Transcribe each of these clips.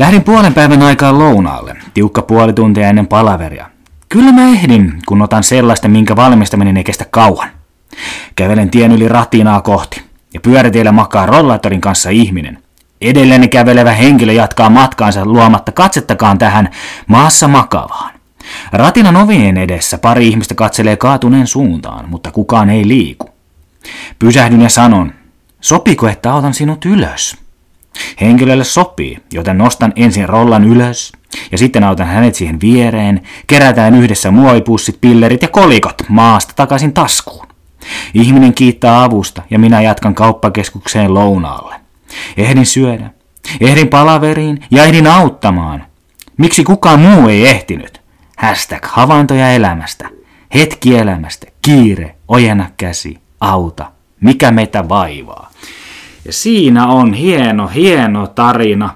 Lähdin puolen päivän aikaan lounaalle, tiukka puoli tuntia ennen palaveria. Kyllä mä ehdin, kun otan sellaista, minkä valmistaminen ei kestä kauan. Kävelen tien yli ratinaa kohti, ja pyörätiellä makaa rollaattorin kanssa ihminen. Edelleen kävelevä henkilö jatkaa matkaansa luomatta katsettakaan tähän maassa makavaan. Ratinan ovien edessä pari ihmistä katselee kaatuneen suuntaan, mutta kukaan ei liiku. Pysähdyn ja sanon, sopiko että autan sinut ylös? Henkilölle sopii, joten nostan ensin rollan ylös ja sitten autan hänet siihen viereen, kerätään yhdessä muovipussit, pillerit ja kolikot maasta takaisin taskuun. Ihminen kiittää avusta ja minä jatkan kauppakeskukseen lounaalle. Ehdin syödä, ehdin palaveriin ja ehdin auttamaan. Miksi kukaan muu ei ehtinyt? Hashtag havaintoja elämästä, hetki elämästä, kiire, ojena käsi, auta, mikä meitä vaivaa. Ja siinä on hieno, hieno tarina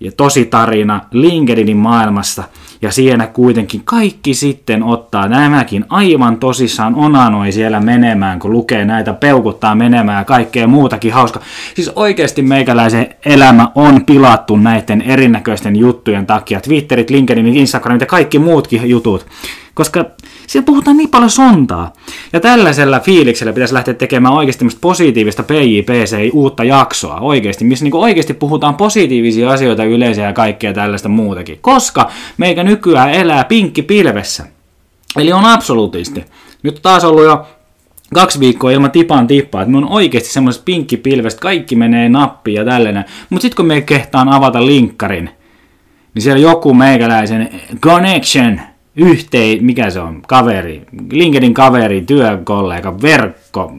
ja tosi tarina LinkedInin maailmassa. Ja siinä kuitenkin kaikki sitten ottaa nämäkin aivan tosissaan onanoi siellä menemään, kun lukee näitä, peukuttaa menemään ja kaikkea muutakin hauska. Siis oikeasti meikäläisen elämä on pilattu näiden erinäköisten juttujen takia. Twitterit, LinkedInit, Instagramit ja kaikki muutkin jutut. Koska siellä puhutaan niin paljon sontaa. Ja tällaisella fiiliksellä pitäisi lähteä tekemään oikeasti positiivista PJPC uutta jaksoa oikeasti, missä niin oikeasti puhutaan positiivisia asioita yleisiä ja kaikkea tällaista muutakin. Koska meikä nykyään elää pinkki pilvessä. Eli on absoluutisti. Nyt taas ollut jo kaksi viikkoa ilman tipan tippaa, että me on oikeasti semmoisesta pinkkipilvestä, kaikki menee nappiin ja tällainen. Mutta sitten kun me kehtaan avata linkkarin, niin siellä joku meikäläisen connection yhtei, mikä se on, kaveri, LinkedIn kaveri, työkollega, verkko,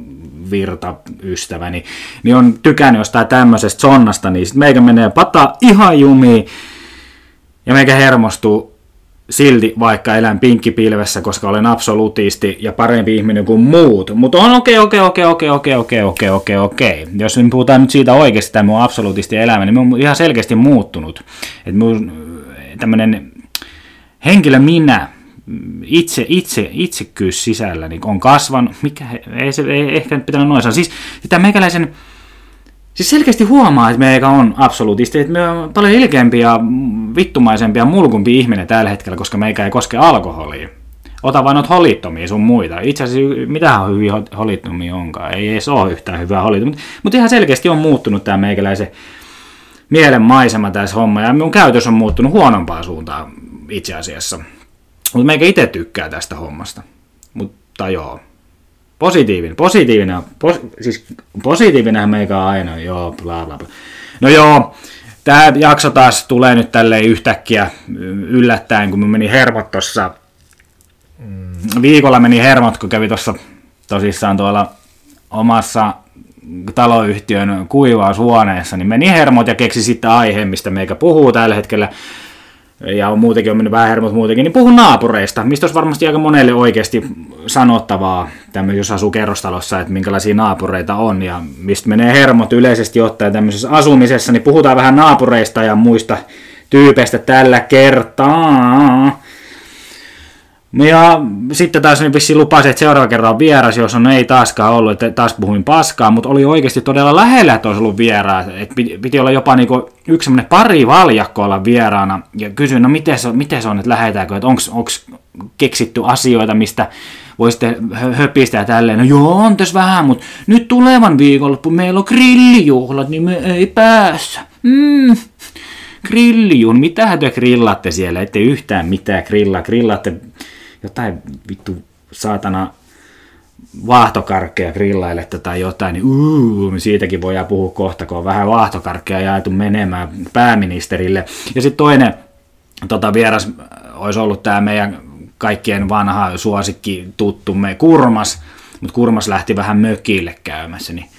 virtaystäväni, niin on tykännyt jostain tämmöisestä sonnasta, niin sitten meikä menee pata ihan jumiin ja meikä hermostuu silti, vaikka elän pinkkipilvessä, koska olen absoluutisti ja parempi ihminen kuin muut. Mutta on okei, okay, okei, okay, okei, okay, okei, okei, okei, okei, okei. Jos me puhutaan nyt siitä oikeasti, tämä mun absoluutisti elämä, niin mä oon ihan selkeästi muuttunut. Että mun tämmöinen henkilö minä, itse, itse, itsekkyys sisällä niin on kasvanut, mikä ei se ei ehkä nyt pitänyt noin sanoa. Siis tämä meikäläisen, siis selkeästi huomaa, että meikä on absoluutisti, että me on paljon ilkeämpi ja vittumaisempi ja mulkumpi ihminen tällä hetkellä, koska meikä ei koske alkoholia. Ota vain noita holittomia sun muita. Itse asiassa mitähän hyviä holittomia onkaan. Ei edes ole yhtään hyvää holittomia. Mutta ihan selkeästi on muuttunut tämä meikäläisen mielen maisema tässä homma. Ja mun käytös on muuttunut huonompaan suuntaan itse asiassa. Mutta meikä itse tykkää tästä hommasta. Mutta joo. Positiivinen, positiivinen, pos, siis positiivinen meikä on aina, joo, bla bla bla. No joo, tämä jakso taas tulee nyt tälleen yhtäkkiä yllättäen, kun meni hermot tuossa, mm, viikolla meni hermot, kun kävi tuossa tosissaan tuolla omassa taloyhtiön kuivaushuoneessa, niin meni hermot ja keksi sitten aiheen, mistä meikä puhuu tällä hetkellä ja on muutenkin on mennyt vähän hermot muutenkin, niin puhun naapureista, mistä olisi varmasti aika monelle oikeasti sanottavaa, tämmöinen, jos asuu kerrostalossa, että minkälaisia naapureita on ja mistä menee hermot yleisesti ottaen tämmöisessä asumisessa, niin puhutaan vähän naapureista ja muista tyypeistä tällä kertaa. No ja sitten taas niin vissiin lupasi, että seuraava kerran on vieras, jos on ei taaskaan ollut, että taas puhuin paskaa, mutta oli oikeasti todella lähellä, että olisi ollut vieraa. Että piti olla jopa niinku yksi semmoinen pari valjakko olla vieraana. Ja kysyin, no miten se, miten se on, että lähetäänkö, että onko keksitty asioita, mistä voisitte höpistä ja tälleen. No joo, on tässä vähän, mutta nyt tulevan viikonloppu meillä on grillijuhlat, niin me ei päässä. Mm. Grillijuhlat, mitä te grillatte siellä? Ette yhtään mitään grillaa. Grillatte jotain vittu saatana vaahtokarkkeja grillailette tai jotain, niin uu, siitäkin voidaan puhua kohta, kun on vähän vaahtokarkkeja jaettu menemään pääministerille. Ja sitten toinen tota, vieras olisi ollut tämä meidän kaikkien vanha suosikki tuttumme Kurmas, mutta Kurmas lähti vähän mökille käymässä, niin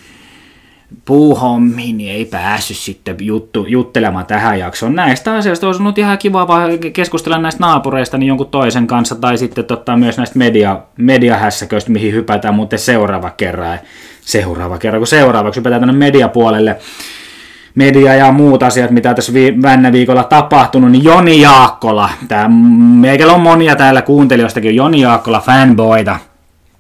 puuhommiin, niin ei päässyt sitten juttu, juttelemaan tähän jaksoon. Näistä asioista olisi ollut ihan kiva keskustella näistä naapureista niin jonkun toisen kanssa, tai sitten totta, myös näistä media, mediahässäköistä, mihin hypätään muuten seuraava kerran. Seuraava kerran, kun seuraavaksi hypätään tänne mediapuolelle media ja muut asiat, mitä tässä vi- viikolla tapahtunut, niin Joni Jaakkola, tämä, meikällä on monia täällä kuuntelijoistakin, Joni Jaakkola fanboita,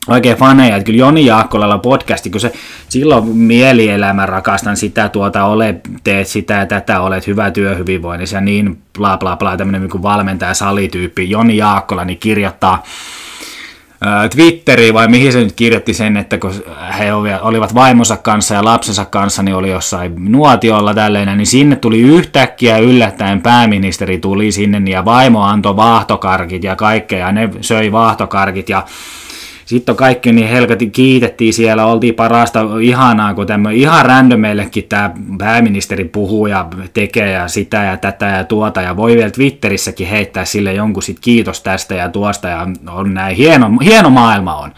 oikein faneja, että kyllä Joni Jaakkolalla podcasti, kun se silloin mielielämä rakastan sitä, tuota, ole, teet sitä ja tätä, olet hyvä työhyvinvoinnissa ja niin bla bla bla, tämmöinen niin valmentaja salityyppi, Joni Jaakkola, niin kirjoittaa Twitteriin vai mihin se nyt kirjoitti sen, että kun he olivat vaimonsa kanssa ja lapsensa kanssa, niin oli jossain nuotiolla tälleen, niin sinne tuli yhtäkkiä yllättäen pääministeri tuli sinne ja vaimo antoi vaahtokarkit ja kaikkea ja ne söi vaahtokarkit ja sitten kaikki niin helkati kiitettiin siellä, oltiin parasta, ihanaa, kun tämmöinen ihan randomeillekin tämä pääministeri puhuu ja tekee ja sitä ja tätä ja tuota, ja voi vielä Twitterissäkin heittää sille jonkun sit kiitos tästä ja tuosta, ja on näin, hieno, hieno maailma on.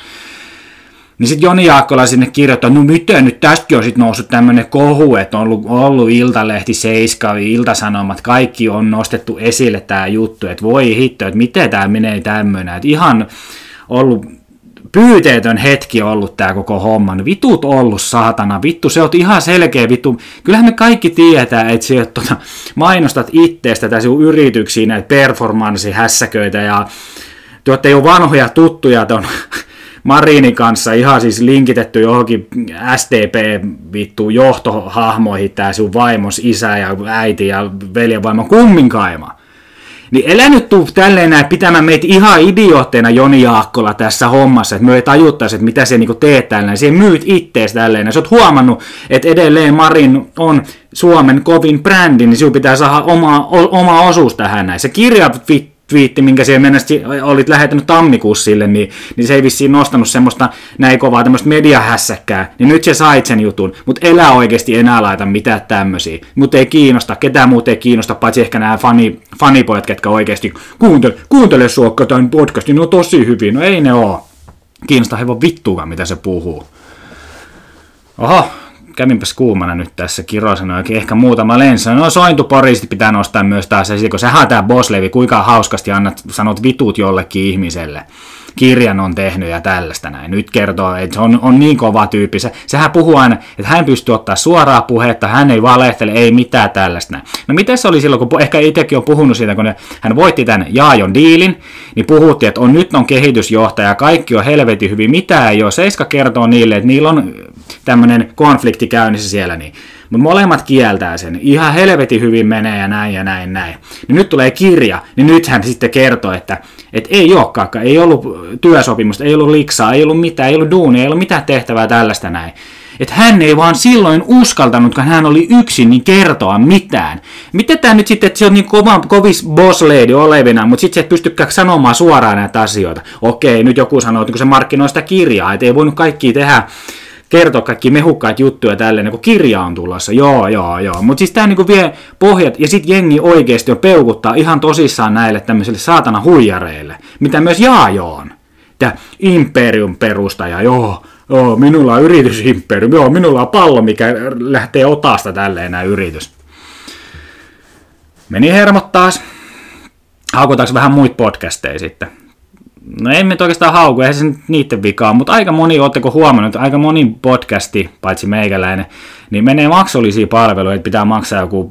Niin sitten Joni Jaakkola sinne kirjoittaa, no miten nyt tästäkin on sitten noussut tämmöinen kohu, että on ollut, ollut Iltalehti, Seiska, Iltasanomat, kaikki on nostettu esille tämä juttu, että voi hitto, että miten tämä menee tämmöinen, että ihan ollut pyyteetön hetki ollut tämä koko homma. No vitut ollut saatana, vittu, se on ihan selkeä vittu. Kyllähän me kaikki tietää, että sä tuota, mainostat itteestä tässä yrityksiin näitä performanssihässäköitä ja te olette jo vanhoja tuttuja ton Marinin kanssa ihan siis linkitetty johonkin STP vittu johtohahmoihin tää sun vaimos, isä ja äiti ja veljenvaimo kumminkaima. Niin elä nyt tuu tälleen näin pitämään meitä ihan idiootteina Joni Jaakkola tässä hommassa, että me ei tajuttaisi, että mitä se niinku teet tällä. Se myyt ittees tälleen. Sä oot huomannut, että edelleen Marin on Suomen kovin brändi, niin sinun pitää saada oma, oma osuus tähän näin. Se kirja twiitti, minkä siellä mennessä olit lähettänyt tammikuussa sille, niin, niin se ei vissiin nostanut semmoista näin kovaa tämmöistä mediahässäkkää, niin nyt se sait sen jutun, mutta elää oikeasti enää laita mitään tämmöisiä. Mutta ei kiinnosta, ketään muuta ei kiinnosta, paitsi ehkä nämä fani, fanipojat, ketkä oikeasti kuuntele, kuuntele suokka tämän podcastin, ne on tosi hyvin, no ei ne oo. Kiinnosta hevon vittuakaan, mitä se puhuu. Oho, kävinpäs kuumana nyt tässä kirosana oikein ehkä muutama lensa. No sointuporisti pitää nostaa myös taas esille, kun sähän tää Boslevi, kuinka hauskasti annat, sanot vitut jollekin ihmiselle. Kirjan on tehnyt ja tällaista näin. Nyt kertoo, että se on, on niin kova tyyppi. Se, sehän puhuu aina, että hän pystyy ottaa suoraa puhetta, hän ei valehtele, ei mitään tällaista näin. No miten se oli silloin, kun ehkä itsekin on puhunut siitä, kun ne, hän voitti tämän Jaajon diilin, niin puhuttiin, että on, nyt on kehitysjohtaja, kaikki on helvetin hyvin, mitä ei ole. Seiska kertoo niille, että niillä on tämmöinen konflikti käynnissä siellä, niin mutta molemmat kieltää sen. Ihan helvetin hyvin menee ja näin ja näin näin. Niin nyt tulee kirja, niin nyt hän sitten kertoo, että, että ei olekaan, ei ollut työsopimusta, ei ollut liksaa, ei ollut mitään, ei ollut duunia, ei ollut mitään tehtävää tällaista näin. Että hän ei vaan silloin uskaltanut, kun hän oli yksin, niin kertoa mitään. Miten tämä nyt sitten, että se on niin kova, kovis boss lady olevina, mutta sitten se et pystykään sanomaan suoraan näitä asioita. Okei, nyt joku sanoo, että kun se markkinoi sitä kirjaa, että ei voinut kaikki tehdä kertoa kaikki mehukkaat juttuja tälleen, kun kirja on tulossa. Joo, joo, joo. Mutta siis tämä niinku vie pohjat, ja sitten jengi oikeasti on peukuttaa ihan tosissaan näille tämmöisille saatana huijareille, mitä myös Jaajo on. Tämä Imperium perustaja, joo, joo, minulla on yritysimperium, joo, minulla on pallo, mikä lähtee otasta tälleen nämä yritys. Meni hermot taas. Haukutaanko vähän muita podcasteja sitten? No ei nyt oikeastaan hauku, eihän se niiden vikaa, mutta aika moni, ootteko huomannut, aika moni podcasti, paitsi meikäläinen, niin menee maksullisia palveluja, että pitää maksaa joku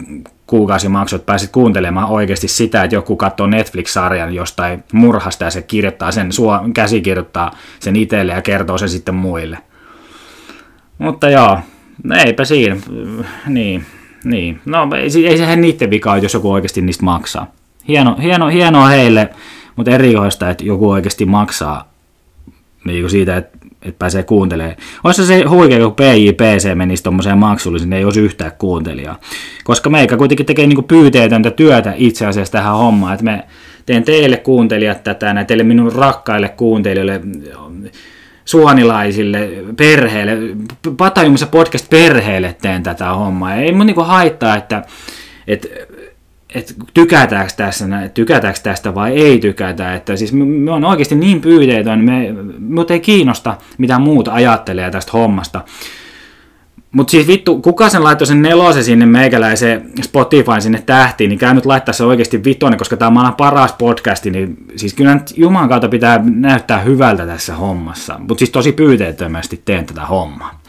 kuukausimaksu, että pääsit kuuntelemaan oikeasti sitä, että joku katsoo Netflix-sarjan jostain murhasta ja se kirjoittaa sen, sua, käsikirjoittaa sen itselle ja kertoo sen sitten muille. Mutta joo, no eipä siinä, niin, niin. No ei, ei sehän niiden vikaa, jos joku oikeasti niistä maksaa. Hieno, hieno, hienoa heille, mutta erikoista, että joku oikeasti maksaa niin siitä, että, että pääsee kuuntelemaan. Olisi se huikea, kun PJPC menisi tuommoiseen maksulliseen, niin ei olisi yhtään kuuntelijaa. Koska meikä kuitenkin tekee niin pyyteetöntä työtä itse asiassa tähän hommaan, että me teen teille kuuntelijat tätä, näin teille minun rakkaille kuuntelijoille, suonilaisille, perheelle, Patajumissa podcast-perheelle teen tätä hommaa. Ei mun niinku haittaa, että, että että tykätäänkö tässä, tykätäänkö tästä vai ei tykätä. Että siis me, me on oikeasti niin pyyteetön, me, me ei kiinnosta mitä muuta ajattelee tästä hommasta. Mutta siis vittu, kuka sen laittoi sen nelosen sinne meikäläiseen Spotify sinne tähtiin, niin käy nyt laittaa se oikeasti vitonen, koska tämä on paras podcasti, niin siis kyllä nyt Jumalan kautta pitää näyttää hyvältä tässä hommassa. Mutta siis tosi pyyteettömästi teen tätä hommaa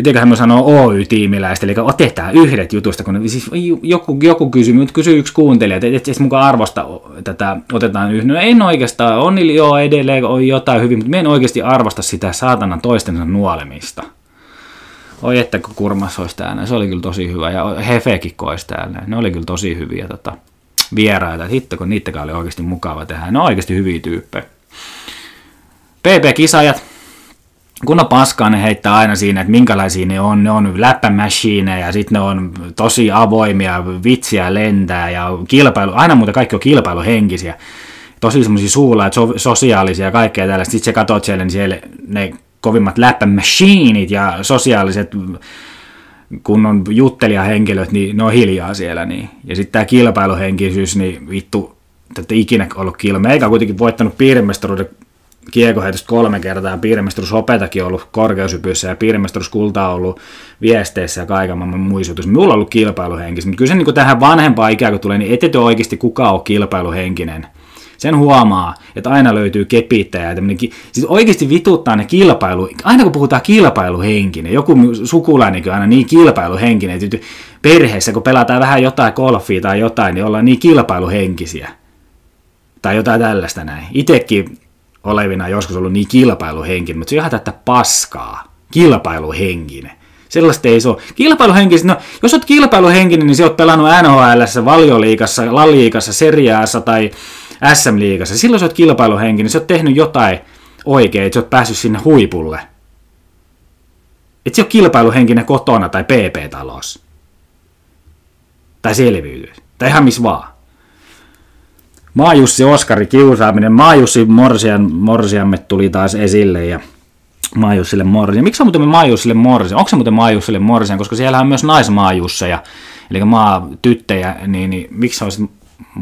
Pitäiköhän me sanoa Oy-tiimiläistä, eli otetaan yhdet jutusta, kun siis joku, joku kysyy, mutta kysyy yksi kuuntelija, että et, et mukaan arvosta tätä, otetaan yhden. No en oikeastaan, on joo edelleen on jotain hyvin, mutta me en oikeasti arvosta sitä saatanan toistensa nuolemista. Oi että kun Kurmas olisi täällä, se oli kyllä tosi hyvä, ja Hefekin olisi täällä, ne oli kyllä tosi hyviä tota, vieraita, hitto kun niittäkään oli oikeasti mukava tehdä, ne on oikeasti hyviä tyyppejä. PP-kisajat, kun on paskaa, ne heittää aina siinä, että minkälaisia ne on. Ne on läppämäshiineja ja sitten ne on tosi avoimia, vitsiä lentää ja kilpailu, aina muuten kaikki on kilpailuhenkisiä. Tosi semmoisia suulaat, so, sosiaalisia ja kaikkea tällaista. Sitten sä katsot siellä, niin siellä ne kovimmat läppämäshiinit ja sosiaaliset kun on juttelijahenkilöt, niin ne on hiljaa siellä. Niin. Ja sitten tämä kilpailuhenkisyys, niin vittu, että ikinä ollut kilme, eikä kuitenkin voittanut piirimestaruuden kiekoheitosta kolme kertaa, piirimestaruus opetakin ollut korkeushypyssä ja piirimestaruus kulta on ollut viesteissä ja kaiken maailman muistutus. Minulla on ollut kilpailuhenkistä, mutta kyllä se niin tähän vanhempaan ikään kuin tulee, niin ette oikeasti kukaan ole kilpailuhenkinen. Sen huomaa, että aina löytyy kepittäjä. Siis oikeasti vituttaa ne kilpailu, aina kun puhutaan kilpailuhenkinen, joku sukulainen aina niin kilpailuhenkinen, että perheessä kun pelataan vähän jotain golfia tai jotain, niin ollaan niin kilpailuhenkisiä. Tai jotain tällaista näin. Itekin olevina joskus ollut niin kilpailuhenkinen, mutta se on ihan tätä paskaa. Kilpailuhenkinen. Sellaista ei se ole. Kilpailuhenkinen, no jos olet kilpailuhenkinen, niin sä oot pelannut NHL, valioliikassa, laliikassa, seriaassa tai SM-liigassa. Silloin sä oot kilpailuhenkinen, sä oot tehnyt jotain oikein, että sä oot päässyt sinne huipulle. Et se ole kilpailuhenkinen kotona tai PP-talossa. Tai selviytyy. Tai ihan missä vaan. Maajussi Oskari kiusaaminen. Maajussi Morsian, Morsiamme tuli taas esille ja Maajussille Morsian. Miksi on muuten Maajussille Morsian? Onko se muuten Maajussille Morsian? Koska siellä on myös naismaajusseja, eli maa tyttejä, niin, niin miksi olisi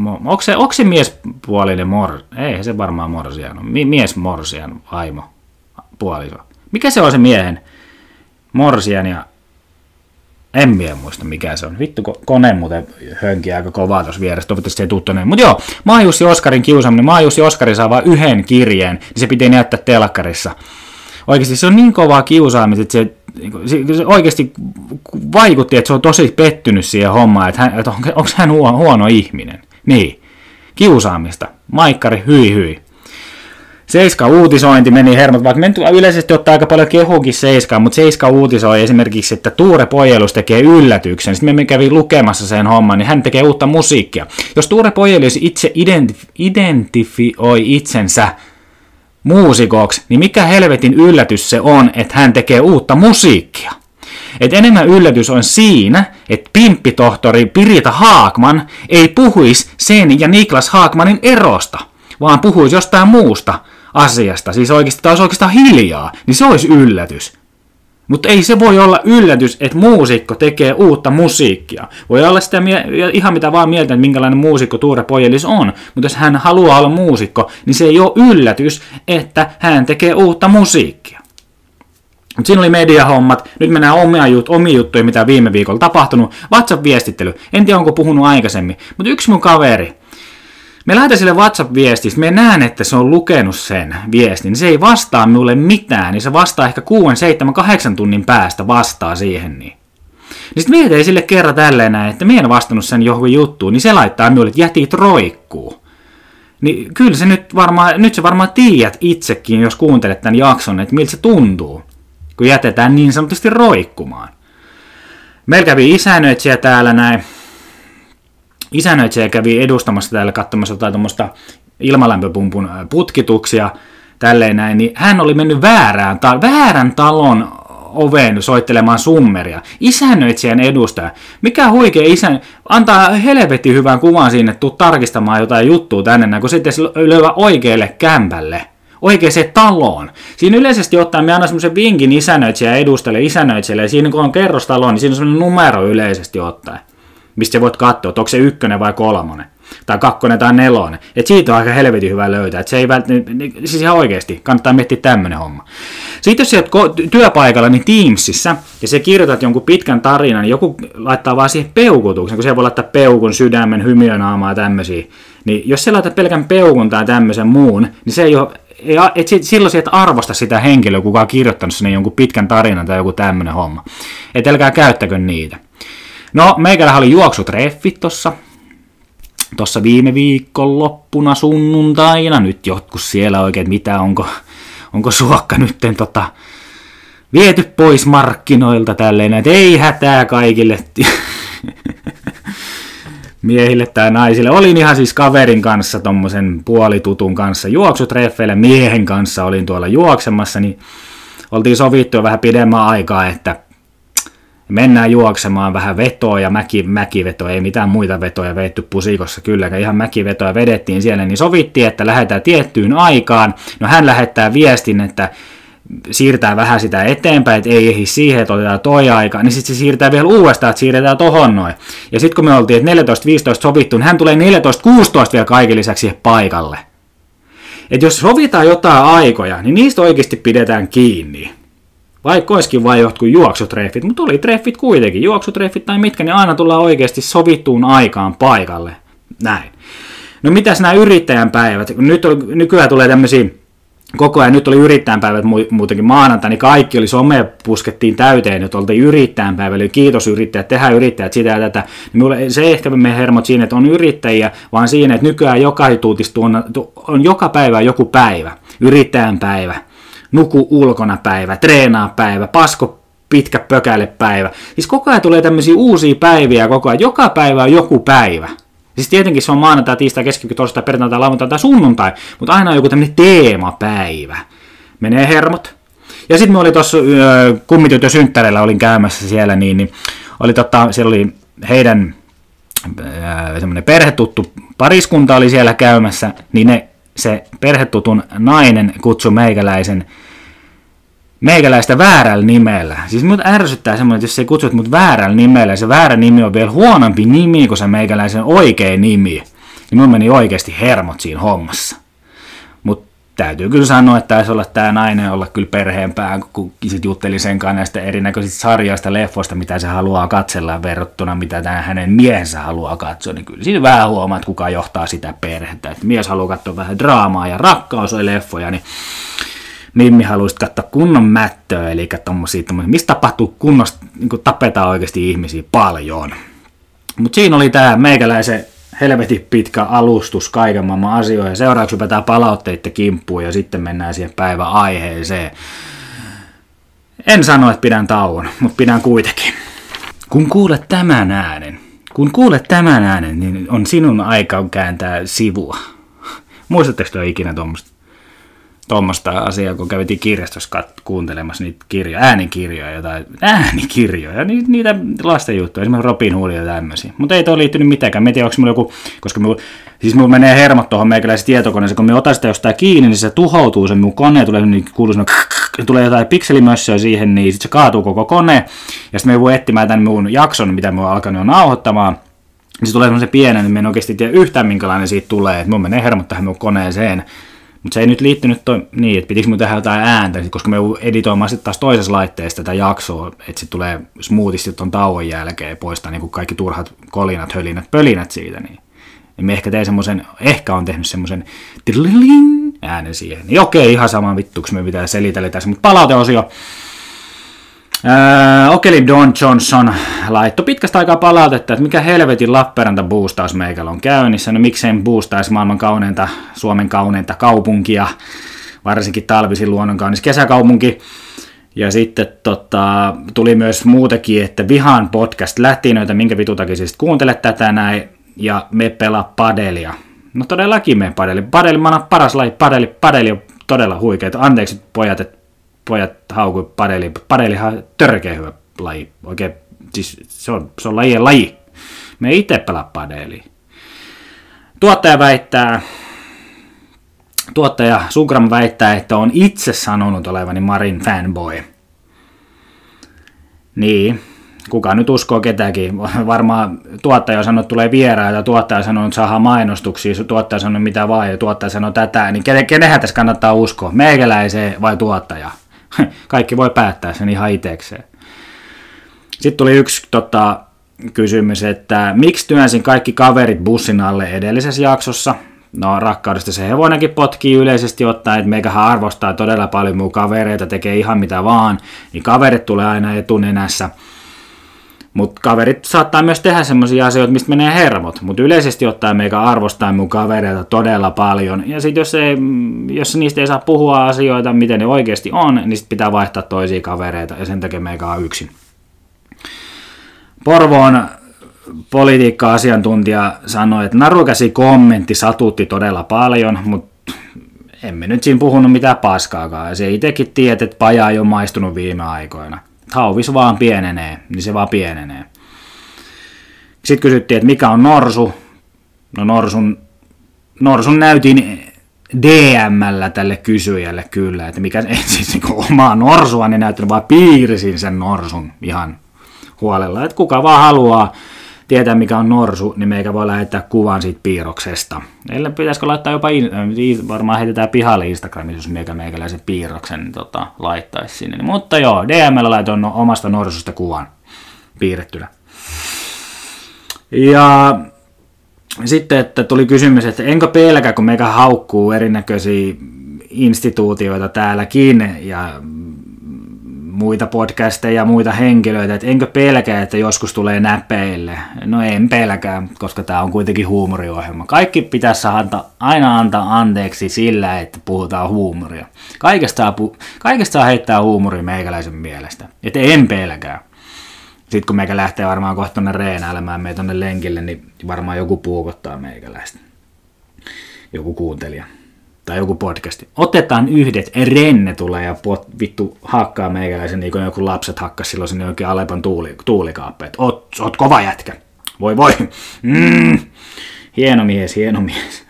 Onko se, onko se miespuolinen mor... Ei se varmaan morsian on. Mies morsian vaimo puoliso. Mikä se on se miehen? Morsian ja en minä muista mikä se on. Vittu, kone muuten hönki aika kovaa tuossa vieressä. Toivottavasti se ei tuttuneen. Mutta joo, Maajussi Oskarin kiusaaminen. Maajussi Oskari saa vain yhden kirjeen, niin se pitää näyttää telkkarissa. Oikeasti se on niin kovaa kiusaamista, että se, se, se oikeasti vaikutti, että se on tosi pettynyt siihen hommaan, että, hän, että onko hän huono, huono ihminen. Niin, kiusaamista. Maikkari, hyi hyi. Seiska uutisointi meni hermot, vaikka me yleisesti ottaa aika paljon kehukin Seiskaa, mutta Seiska uutisoi esimerkiksi, että Tuure Pojelus tekee yllätyksen. Sitten me kävi lukemassa sen homman, niin hän tekee uutta musiikkia. Jos Tuure Pojelus itse identif- identifioi itsensä muusikoksi, niin mikä helvetin yllätys se on, että hän tekee uutta musiikkia? Et enemmän yllätys on siinä, että pimppitohtori Pirita Haakman ei puhuisi sen ja Niklas Haakmanin erosta, vaan puhuisi jostain muusta asiasta, siis oikeasti taas oikeastaan hiljaa, niin se olisi yllätys. Mutta ei se voi olla yllätys, että muusikko tekee uutta musiikkia. Voi olla sitä mie- ihan mitä vaan mieltä, että minkälainen muusikko Tuure Pojelis on. Mutta jos hän haluaa olla muusikko, niin se ei ole yllätys, että hän tekee uutta musiikkia. Mutta siinä oli mediahommat, nyt mennään omia, jut, omia juttuja, mitä viime viikolla tapahtunut. WhatsApp-viestittely, en tiedä onko puhunut aikaisemmin, mutta yksi mun kaveri, me lähetän sille WhatsApp-viestistä, me näen, että se on lukenut sen viestin, se ei vastaa minulle mitään, niin se vastaa ehkä 6, 7, 8 tunnin päästä vastaa siihen. Niin. Niin sitten mietin sille kerran tälleen näin, että minä en vastannut sen johonkin juttuun, niin se laittaa minulle, että jätit roikkuu. Niin kyllä se nyt varmaan, nyt se varmaan tiedät itsekin, jos kuuntelet tämän jakson, että miltä se tuntuu, kun jätetään niin sanotusti roikkumaan. Meillä kävi isännöitsijä täällä näin, isännöitsijä kävi edustamassa täällä katsomassa jotain tuommoista ilmalämpöpumpun äh, putkituksia, tälleen näin, niin hän oli mennyt väärään, ta- väärän talon oveen soittelemaan summeria. Isännöitsijän edustaja. Mikä huikea isän... Antaa helvetin hyvän kuvan siinä, että tuu tarkistamaan jotain juttua tänne, kun sitten löyvä oikealle kämpälle. Oikeaan taloon. Siinä yleisesti ottaen me anna semmoisen vinkin isännöitsijä edustajalle, isännöitsijälle, ja siinä kun on kerrostalo, niin siinä on semmoinen numero yleisesti ottaen mistä sä voit katsoa, että onko se ykkönen vai kolmonen, tai kakkonen tai nelonen. Et siitä on aika helvetin hyvä löytää. Et se ei välttämättä, siis ihan oikeasti, kannattaa miettiä tämmöinen homma. Sitten jos sä oot työpaikalla, niin Teamsissa, ja se kirjoitat jonkun pitkän tarinan, niin joku laittaa vaan siihen peukutuksen, kun se voi laittaa peukun, sydämen, hymiönaamaa ja tämmöisiä. Niin jos sä laitat pelkän peukun tai tämmöisen muun, niin se ei ole et silloin et arvosta sitä henkilöä, kuka on kirjoittanut sinne jonkun pitkän tarinan tai joku tämmöinen homma. Et älkää käyttäkö niitä. No, meikällä oli juoksutreffit tossa, tossa viime viikon loppuna sunnuntaina. Nyt jotkut siellä oikein, mitä onko, onko suokka nytten tota, viety pois markkinoilta tälleen, että ei hätää kaikille miehille tai naisille. Olin ihan siis kaverin kanssa, tommosen puolitutun kanssa juoksutreffeillä, miehen kanssa olin tuolla juoksemassa, niin oltiin sovittu vähän pidemmän aikaa, että mennään juoksemaan vähän vetoa ja mäki, mäkivetoa, ei mitään muita vetoja veetty pusikossa kylläkään, ihan mäkivetoja vedettiin siellä, niin sovittiin, että lähdetään tiettyyn aikaan. No hän lähettää viestin, että siirtää vähän sitä eteenpäin, että ei ehdi siihen, että otetaan toi aika, niin sitten se siirtää vielä uudestaan, että siirretään tohon noin. Ja sitten kun me oltiin, että 14-15 sovittu, niin hän tulee 14-16 vielä kaiken lisäksi paikalle. Että jos sovitaan jotain aikoja, niin niistä oikeasti pidetään kiinni. Vaikka olisikin vain jotkut juoksutreffit, mutta oli treffit kuitenkin, juoksutreffit tai mitkä, niin aina tullaan oikeasti sovittuun aikaan paikalle. Näin. No mitäs nämä yrittäjän päivät? Nyt on, nykyään tulee tämmöisiä koko ajan, nyt oli yrittäjänpäivät muutenkin maanantai, niin kaikki oli some puskettiin täyteen, että oltiin yrittäjänpäivä, eli kiitos yrittäjät, tehdään yrittäjät sitä ja tätä. Niin se ehkä me hermot siinä, että on yrittäjiä, vaan siinä, että nykyään joka on, on joka päivä joku päivä, yrittäjänpäivä, nuku ulkona päivä, treenaa päivä, pasko pitkä pökäle päivä. Siis koko ajan tulee tämmöisiä uusia päiviä koko ajan, joka päivä on joku päivä. Siis tietenkin se on maanantai, tiistai, keskiviikko, torstai, perjantai, lauantai tai sunnuntai, mutta aina on joku tämmöinen teemapäivä. Menee hermot. Ja sitten me oli tuossa kummitytö synttäreillä, olin käymässä siellä, niin, niin oli totta, siellä oli heidän semmoinen perhetuttu pariskunta oli siellä käymässä, niin ne, se perhetutun nainen kutsui meikäläisen meikäläistä väärällä nimellä. Siis mut ärsyttää semmoinen, että jos se kutsut mut väärällä nimellä, ja se väärä nimi on vielä huonompi nimi kuin se meikäläisen oikea nimi, niin mun meni oikeasti hermot siinä hommassa. Mutta täytyy kyllä sanoa, että taisi olla tämä nainen olla kyllä perheenpää, kun sit jutteli sen kanssa näistä erinäköisistä sarjoista, leffoista, mitä se haluaa katsella verrattuna, mitä tämä hänen miehensä haluaa katsoa, niin kyllä siinä vähän huomaa, että kuka johtaa sitä perhettä. Että mies haluaa katsoa vähän draamaa ja rakkaus leffoja, niin Mimmi haluaisi katsoa kunnon mättöä, eli tommosia, tommosia mistä tapahtuu kunnosta, niin tapetaan oikeasti ihmisiä paljon. Mutta siinä oli tämä meikäläisen helvetin pitkä alustus kaiken maailman asioihin. Seuraavaksi hypätään palautteiden kimppuun ja sitten mennään siihen päivän aiheeseen. En sano, että pidän tauon, mutta pidän kuitenkin. Kun kuulet tämän äänen, kun kuulet tämän äänen, niin on sinun aika kääntää sivua. Muistatteko ikinä tuommoista? Tuommoista asiaa, kun kävitin kirjastossa kat- kuuntelemassa niitä kirjoja, äänikirjoja, jotain, äänikirjoja, ni, niitä lasten juttuja, esimerkiksi Robin Hood ja tämmöisiä. Mutta ei toi liittynyt mitenkään. Mä en tiedä, onko mulla joku, koska mulla, siis mulla menee hermot tuohon meikäläisen tietokoneeseen, kun me otan sitä jostain kiinni, niin se tuhoutuu, se mun kone tulee, niin kuuluu sinne, tulee jotain pikselimössöä siihen, niin sitten se kaatuu koko kone, ja sitten me voi etsimään tämän mun jakson, mitä mä oon alkanut nauhoittamaan, niin se tulee semmoisen pienen, niin mä en oikeasti tiedä yhtään minkälainen siitä tulee, että mun menee hermot tähän mun koneeseen, mutta se ei nyt liittynyt toi, niin, että pitikö mun tehdä jotain ääntä, koska me editoimaan sitten taas toisessa laitteessa tätä jaksoa, että sitten tulee smoothisti tuon tauon jälkeen poistaa niin kaikki turhat kolinat, hölinät, pölinät siitä, niin, niin me ehkä tein semmoisen, ehkä on tehnyt semmoisen äänen siihen. Niin okei, ihan sama vittu, kun me pitää selitellä tässä, mutta palauteosio. Öö, Okeli Don Johnson laittoi pitkästä aikaa palautetta, että mikä helvetin Lappeenranta boostaus meikällä on käynnissä. No miksei boostaisi maailman kauneinta, Suomen kauneinta kaupunkia, varsinkin talvisin luonnon kaunis kesäkaupunki. Ja sitten tota, tuli myös muutakin, että vihaan podcast lähtinoita, minkä vitutakin siis kuuntelet tätä näin, ja me pelaa padelia. No todellakin me padeli. Padeli, mä paras laji, padeli, padeli on todella huikea. Anteeksi pojat, että pojat haukui padeli. Padelihan törkeä hyvä laji. Oikein, siis se on, se on lajien laji. Me ei itse pelaa padeli. Tuottaja väittää, tuottaja Sugram väittää, että on itse sanonut olevani Marin fanboy. Niin, kuka nyt uskoo ketäkin. Varmaan tuottaja sanoo, että tulee vieraita, tuottaja sanoo, että saadaan mainostuksia, tuottaja sanoo mitä vaan, ja tuottaja sanoo tätä, niin kenenhän tässä kannattaa uskoa, meikäläiseen vai tuottaja? Kaikki voi päättää sen ihan itsekseen. Sitten tuli yksi tota, kysymys, että miksi työnsin kaikki kaverit bussin alle edellisessä jaksossa? No rakkaudesta se hevonenkin potkii yleisesti ottaen, että meikähän arvostaa todella paljon mun kavereita, tekee ihan mitä vaan, niin kaverit tulee aina etunenässä. Mutta kaverit saattaa myös tehdä semmoisia asioita, mistä menee hermot. Mutta yleisesti ottaen meikä arvostaa mun kavereita todella paljon. Ja sitten jos, ei, jos niistä ei saa puhua asioita, miten ne oikeasti on, niin sitten pitää vaihtaa toisia kavereita. Ja sen takia meikä on yksin. Porvoon politiikka-asiantuntija sanoi, että narukäsi kommentti satutti todella paljon, mutta emme nyt siinä puhunut mitään paskaakaan. Ja se itsekin tiedät, että paja ei ole maistunut viime aikoina hauvis vaan pienenee, niin se vaan pienenee. Sitten kysyttiin, että mikä on norsu. No norsun, norsun näytin DMllä tälle kysyjälle kyllä, että mikä siis niin omaa norsua, niin näyttänyt vaan piirisin sen norsun ihan huolella. Että kuka vaan haluaa tietää, mikä on norsu, niin meikä voi lähettää kuvan siitä piirroksesta. Eli pitäisikö laittaa jopa, varmaan heitetään pihalle Instagramissa, jos meikä meikäläisen piirroksen niin tota, laittaisi sinne. Mutta joo, DMllä laitoin omasta norsusta kuvan piirrettynä. Ja sitten, että tuli kysymys, että enkö pelkä, kun meikä haukkuu erinäköisiä instituutioita täälläkin ja muita podcasteja ja muita henkilöitä, että enkö pelkää, että joskus tulee näpeille. No en pelkää, koska tämä on kuitenkin huumoriohjelma. Kaikki pitäisi saada, aina antaa anteeksi sillä, että puhutaan huumoria. Kaikesta kaikesta heittää huumori meikäläisen mielestä. Että en pelkää. Sitten kun meikä lähtee varmaan kohta tuonne reenailemaan meitä tuonne lenkille, niin varmaan joku puukottaa meikäläistä. Joku kuuntelija tai joku podcasti. Otetaan yhdet, Renne tulee ja pot, vittu hakkaa meikäläisen niin kuin joku lapset hakkas silloin sinne oikein Alepan tuuli, tuulikaappe. Oot, oot kova jätkä. Voi voi. Mm. Hieno mies, hieno mies.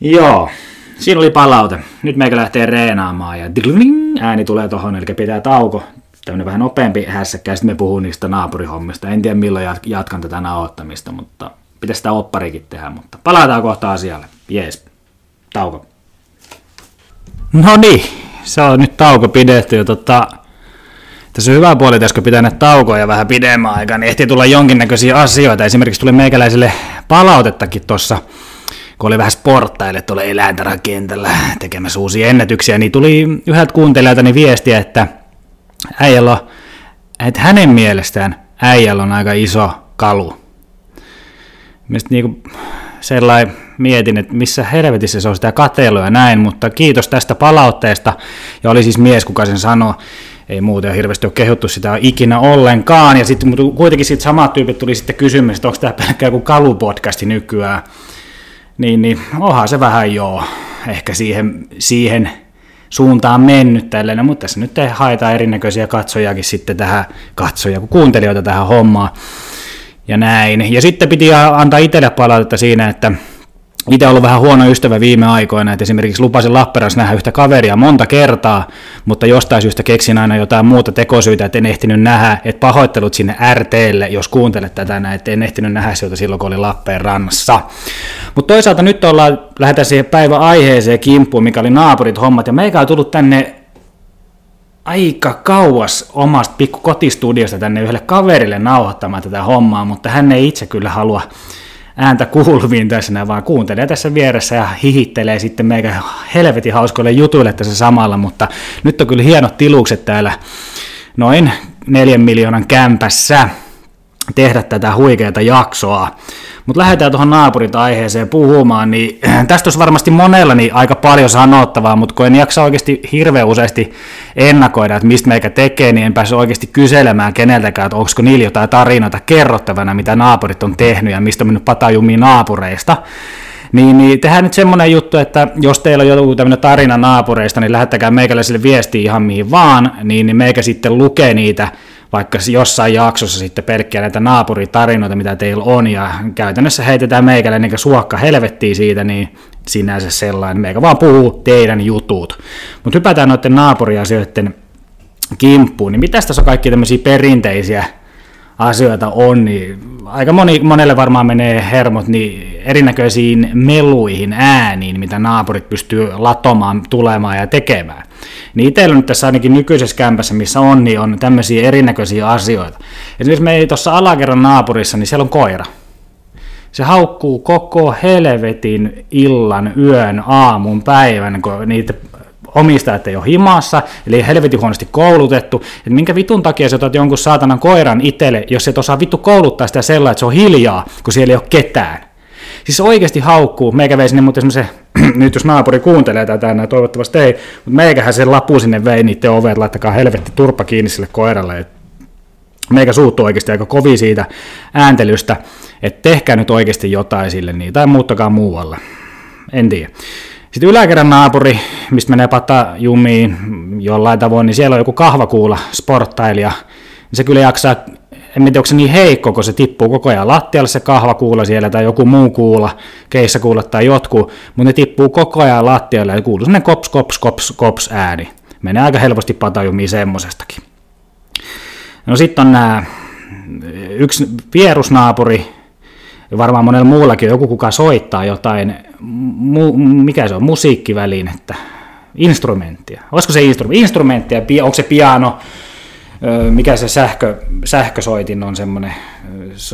Joo, siinä oli palaute. Nyt meikä lähtee reenaamaan ja ääni tulee tohon, eli pitää tauko. Tämmönen vähän nopeampi hässäkkä, sitten me puhun niistä naapurihommista. En tiedä milloin jatkan tätä nauhoittamista, mutta pitäisi sitä opparikin tehdä, mutta palataan kohta asialle. Jees, tauko. No niin, se on nyt tauko pidetty ja tota, tässä on hyvä puoli, että pitää näitä taukoja vähän pidemmän aikaa, niin ehtii tulla jonkinnäköisiä asioita. Esimerkiksi tuli meikäläiselle palautettakin tuossa, kun oli vähän sporttaille tuolla eläintarhakentällä tekemässä uusia ennätyksiä, niin tuli yhdeltä kuuntelijalta niin viestiä, että äijällä että hänen mielestään äijällä on aika iso kalu. Mielestäni niin sellainen mietin, että missä helvetissä se on sitä kateilua ja näin, mutta kiitos tästä palautteesta. Ja oli siis mies, kuka sen sanoi, ei muuten hirveästi ole kehuttu sitä ikinä ollenkaan. Ja sitten kuitenkin sitten samat tyypit tuli sitten kysymys, että onko tämä pelkkä joku kalupodcasti nykyään. Niin, niin onhan se vähän joo, ehkä siihen, siihen suuntaan mennyt tällainen, mutta tässä nyt haetaan erinäköisiä katsojakin sitten tähän, katsoja, kuuntelijoita tähän hommaan ja näin. Ja sitten piti antaa itselle palautetta siinä, että itse ollut vähän huono ystävä viime aikoina, että esimerkiksi lupasin Lappeenrannassa nähdä yhtä kaveria monta kertaa, mutta jostain syystä keksin aina jotain muuta tekosyitä, että en ehtinyt nähdä, että pahoittelut sinne RTlle, jos kuuntelet tätä näin, että en ehtinyt nähdä sieltä silloin, kun oli Lappeenrannassa. Mutta toisaalta nyt ollaan, lähdetään siihen päivän aiheeseen kimppuun, mikä oli naapurit hommat, ja meikä on tullut tänne aika kauas omasta pikku kotistudiosta tänne yhdelle kaverille nauhoittamaan tätä hommaa, mutta hän ei itse kyllä halua ääntä kuuluviin tässä, vaan kuuntelee tässä vieressä ja hihittelee sitten meikä helvetin hauskoille jutuille tässä samalla, mutta nyt on kyllä hienot tilukset täällä noin neljän miljoonan kämpässä tehdä tätä huikeata jaksoa. Mutta lähdetään tuohon naapurit aiheeseen puhumaan, niin tästä olisi varmasti monella niin aika paljon sanottavaa, mutta kun en jaksa oikeasti hirveän useasti ennakoida, että mistä meikä tekee, niin en pääse oikeasti kyselemään keneltäkään, että onko niillä jotain tarinoita kerrottavana, mitä naapurit on tehnyt ja mistä on mennyt patajumiin naapureista. Niin, niin tehdään nyt semmoinen juttu, että jos teillä on joku tämmöinen tarina naapureista, niin lähettäkää meikäläiselle viestiä ihan mihin vaan, niin, niin meikä sitten lukee niitä vaikka jossain jaksossa sitten pelkkiä näitä naapuritarinoita, mitä teillä on, ja käytännössä heitetään meikälle niin suokka helvettiä siitä, niin sinänsä sellainen, meikä vaan puhuu teidän jutut. Mutta hypätään noiden naapuriasioiden kimppuun, niin mitä tässä on kaikki tämmöisiä perinteisiä asioita on, niin aika moni, monelle varmaan menee hermot niin erinäköisiin meluihin, ääniin, mitä naapurit pystyy latomaan, tulemaan ja tekemään. Niin itsellä nyt tässä ainakin nykyisessä kämpässä, missä on, niin on tämmöisiä erinäköisiä asioita. Esimerkiksi me ei tuossa alakerran naapurissa, niin siellä on koira. Se haukkuu koko helvetin illan, yön, aamun, päivän, kun niitä omistajat ei ole himassa, eli helvetin huonosti koulutettu, että minkä vitun takia sä otat jonkun saatanan koiran itselle, jos et osaa vittu kouluttaa sitä sellainen, että se on hiljaa, kun siellä ei ole ketään. Siis oikeasti haukkuu, meikä vei sinne, mutta semmoisen, nyt jos naapuri kuuntelee tätä, niin toivottavasti ei, mutta meikähän se lapu sinne vei niiden ovet, laittakaa helvetti turpa kiinni sille koiralle, meikä suuttuu oikeasti aika kovi siitä ääntelystä, että tehkää nyt oikeasti jotain sille niin, tai muuttakaa muualle. En tiedä. Sitten yläkerran naapuri, mistä menee pata jumiin jollain tavoin, niin siellä on joku kahvakuula sporttailija. Se kyllä jaksaa, en tiedä onko se niin heikko, kun se tippuu koko ajan lattialle se kahvakuula siellä tai joku muu kuula, keissakuula tai jotkut, mutta ne tippuu koko ajan lattialle ja kuuluu sellainen kops, kops, kops, kops ääni. Menee aika helposti patajumiin semmosestakin. No sitten on nämä yksi vierusnaapuri, varmaan monella muullakin on joku, kuka soittaa jotain, mu, mikä se on, musiikkivälinettä, instrumenttia. Olisiko se instrumentti? Instrumenttia, onko se piano, mikä se sähkö, sähkösoitin on semmoinen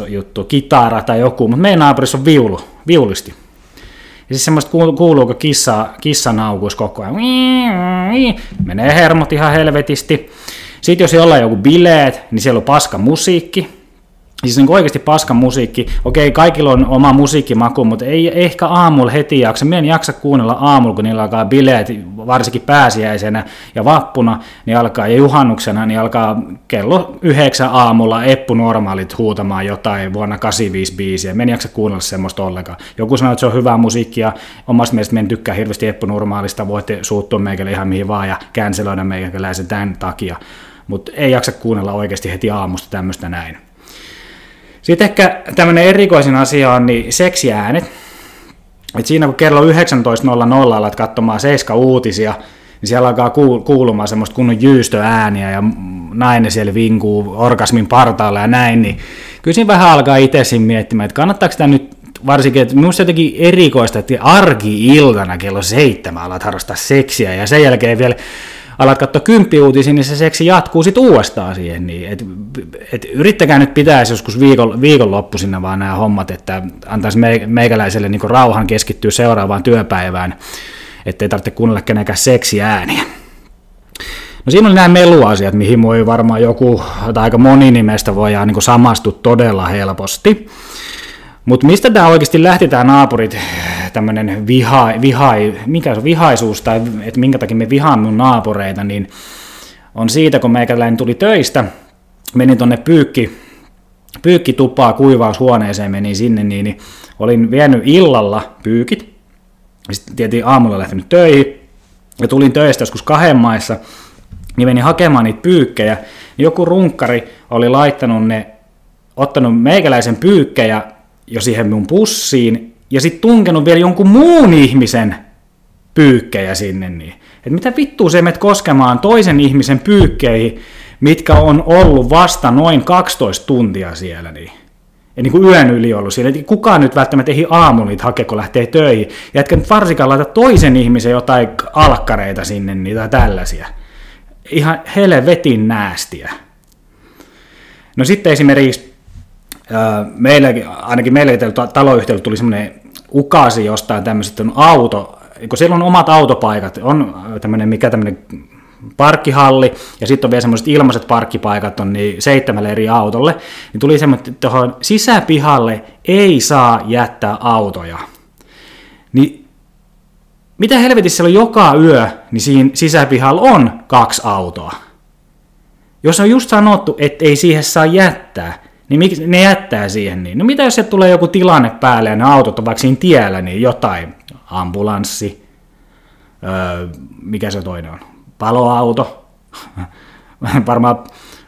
juttu, kitara tai joku, mutta meidän naapurissa on viulu, viulisti. Ja siis semmoista kuuluu, kun kissa, kissa naukuisi koko ajan. Menee hermot ihan helvetisti. Sitten jos jollain joku bileet, niin siellä on paska musiikki, Siis niin oikeasti paskan musiikki. Okei, kaikilla on oma musiikkimaku, mutta ei ehkä aamulla heti jaksa. Mien jaksa kuunnella aamulla, kun niillä alkaa bileet, varsinkin pääsiäisenä ja vappuna, niin alkaa, ja juhannuksena, niin alkaa kello yhdeksän aamulla Eppu Normaalit huutamaan jotain vuonna 85 biisiä. Meni jaksa kuunnella semmoista ollenkaan. Joku sanoo, että se on hyvää musiikkia. Omasta mielestä meidän tykkää hirveästi Eppu Normaalista. Voitte suuttua meikälle ihan mihin vaan ja canceloida meikäläisen tämän takia. Mutta ei jaksa kuunnella oikeasti heti aamusta tämmöistä näin. Sitten ehkä tämmöinen erikoisin asia on niin seksiäänet. Et siinä kun kello 19.00 alat katsomaan Seiska uutisia, niin siellä alkaa kuulumaan semmoista kunnon jyystöääniä ja nainen siellä vinkuu orgasmin partaalla ja näin, niin kyllä siinä vähän alkaa itse miettimään, että kannattaako sitä nyt varsinkin, että minusta jotenkin erikoista, että arki-iltana kello seitsemän alat harrastaa seksiä ja sen jälkeen vielä alat katsoa kymppiuutisia, niin se seksi jatkuu sitten uudestaan siihen. Niin, et, et yrittäkää nyt pitää joskus viikon, viikonloppuisina vaan nämä hommat, että antaisi meikäläiselle niin rauhan keskittyä seuraavaan työpäivään, ettei tarvitse kuunnella kenenkään seksiääniä. No siinä oli nämä meluasiat, mihin voi varmaan joku, tai aika moni nimestä voidaan niin samastua todella helposti. Mutta mistä tämä oikeasti lähti tämä naapurit, tämmöinen viha, viha, mikä se on vihaisuus, tai että minkä takia me vihaamme mun naapureita, niin on siitä, kun meikäläinen tuli töistä, menin tuonne pyykki, pyykkitupaa kuivaushuoneeseen, menin sinne, niin, niin olin vienyt illalla pyykit, sitten tietenkin aamulla lähtenyt töihin, ja tulin töistä joskus kahden maissa, niin menin hakemaan niitä pyykkejä, joku runkkari oli laittanut ne, ottanut meikäläisen pyykkejä jo siihen mun pussiin ja sitten tunkenut vielä jonkun muun ihmisen pyykkejä sinne. Niin. Et mitä vittua se menet koskemaan toisen ihmisen pyykkeihin, mitkä on ollut vasta noin 12 tuntia siellä. Niin. Ja niin kuin yön yli ollut siellä. Et kukaan nyt välttämättä ei aamu niitä hakea, kun lähtee töihin. Ja etkä nyt varsinkaan laita toisen ihmisen jotain alkkareita sinne, niitä tällaisia. Ihan helvetin näästiä. No sitten esimerkiksi meilläkin, ainakin meillä taloyhtiöllä tuli semmoinen ukasi jostain tämmöisestä on auto, kun siellä on omat autopaikat, on tämmöinen, mikä tämmöinen parkkihalli, ja sitten on vielä semmoiset ilmaiset parkkipaikat on niin seitsemälle eri autolle, niin tuli semmoinen, että tuohon sisäpihalle ei saa jättää autoja. Niin mitä helvetissä siellä on joka yö, niin siinä sisäpihalla on kaksi autoa. Jos on just sanottu, että ei siihen saa jättää, niin miksi ne jättää siihen niin? No mitä jos se tulee joku tilanne päälle ja ne autot on vaikka siinä tiellä, niin jotain, ambulanssi, öö, mikä se toinen on, paloauto, varmaan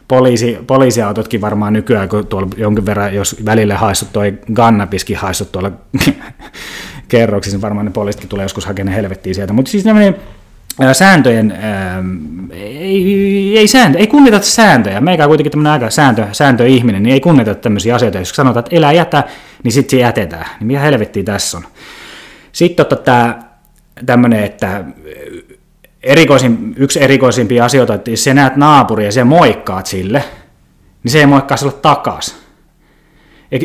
poliisi, poliisiautotkin varmaan nykyään, kun tuolla jonkin verran, jos välille haissut toi gannapiskin haissut tuolla kerroksissa, niin varmaan ne poliisitkin tulee joskus hakemaan helvettiin sieltä. Mutta siis tämmöinen sääntöjen, ei, ei, sääntö, ei kunniteta sääntöjä. Meikä on kuitenkin tämmöinen aika sääntö, sääntöihminen, niin ei kunniteta tämmöisiä asioita. Jos sanotaan, että elää jätä, niin sitten se jätetään. Niin mitä helvettiä tässä on? Sitten totta tämä tämmöinen, että erikoisin, yksi erikoisimpia asioita, että jos sä näet naapuria ja sä moikkaat sille, niin se ei moikkaa sille takaisin.